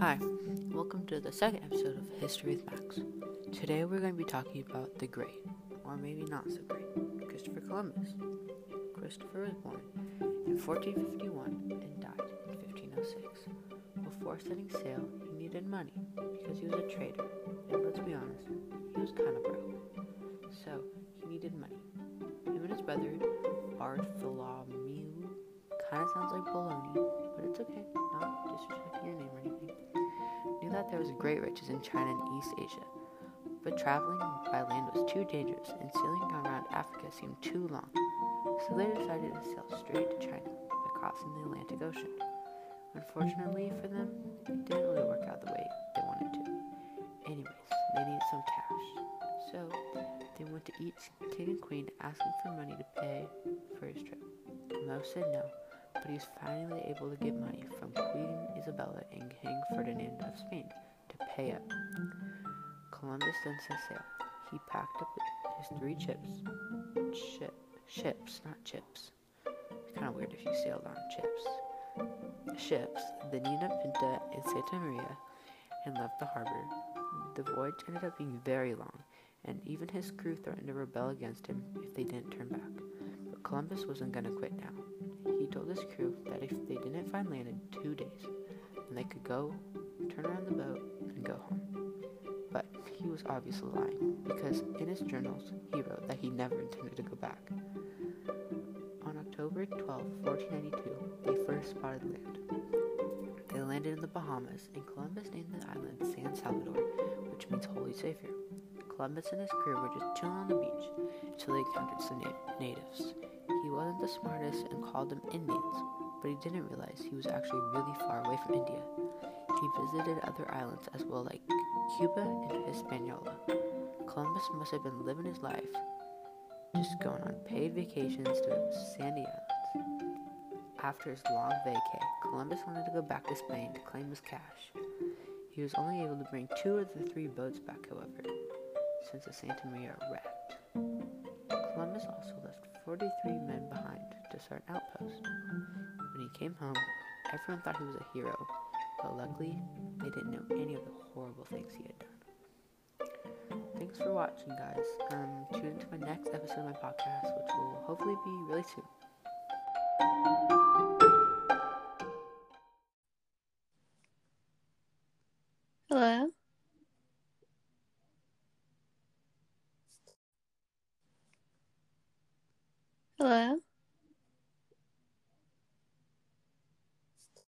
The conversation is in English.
Hi, welcome to the second episode of History with Max. Today we're going to be talking about the great, or maybe not so great, Christopher Columbus. Christopher was born in 1451 and died in 1506. Before setting sail, he needed money because he was a trader, and let's be honest, he was kind of broke. So, he needed money. Him and his brother, Bartholomew, kind of sounds like baloney, but it's okay, not disrespecting your name or anything, knew that there was great riches in China and East Asia. But traveling by land was too dangerous, and sailing around Africa seemed too long. So they decided to sail straight to China by crossing the Atlantic Ocean. Unfortunately for them, it didn't really work out the way they wanted to. Anyways, they needed some cash. So they went to each king and queen asking for money to pay for his trip. Most said no, but he was finally able to get money from Queen Isabella and King Ferdinand of Spain to pay up. Columbus then set sail. He packed up his three chips, ship, ships, not chips. It's kind of weird if you sailed on chips. Ships, the Nina Pinta and Santa Maria, and left the harbor. The voyage ended up being very long, and even his crew threatened to rebel against him if they didn't turn back. But Columbus wasn't going to quit now. He told his crew that if they didn't find land in two days, then they could go, turn around the boat, and go home. But he was obviously lying, because in his journals he wrote that he never intended to go back. On October 12, 1492, they first spotted land. Landed in the Bahamas, and Columbus named the island San Salvador, which means Holy Savior. Columbus and his crew were just chilling on the beach until they encountered some na- natives. He wasn't the smartest and called them Indians, but he didn't realize he was actually really far away from India. He visited other islands as well, like Cuba and Hispaniola. Columbus must have been living his life, just going on paid vacations to sandy islands. After his long vacay, Columbus wanted to go back to Spain to claim his cash. He was only able to bring two of the three boats back, however, since the Santa Maria wrecked. Columbus also left 43 men behind to start an outpost. When he came home, everyone thought he was a hero, but luckily, they didn't know any of the horrible things he had done. Thanks for watching, guys. Um, tune into my next episode of my podcast, which will hopefully be really soon. Hello.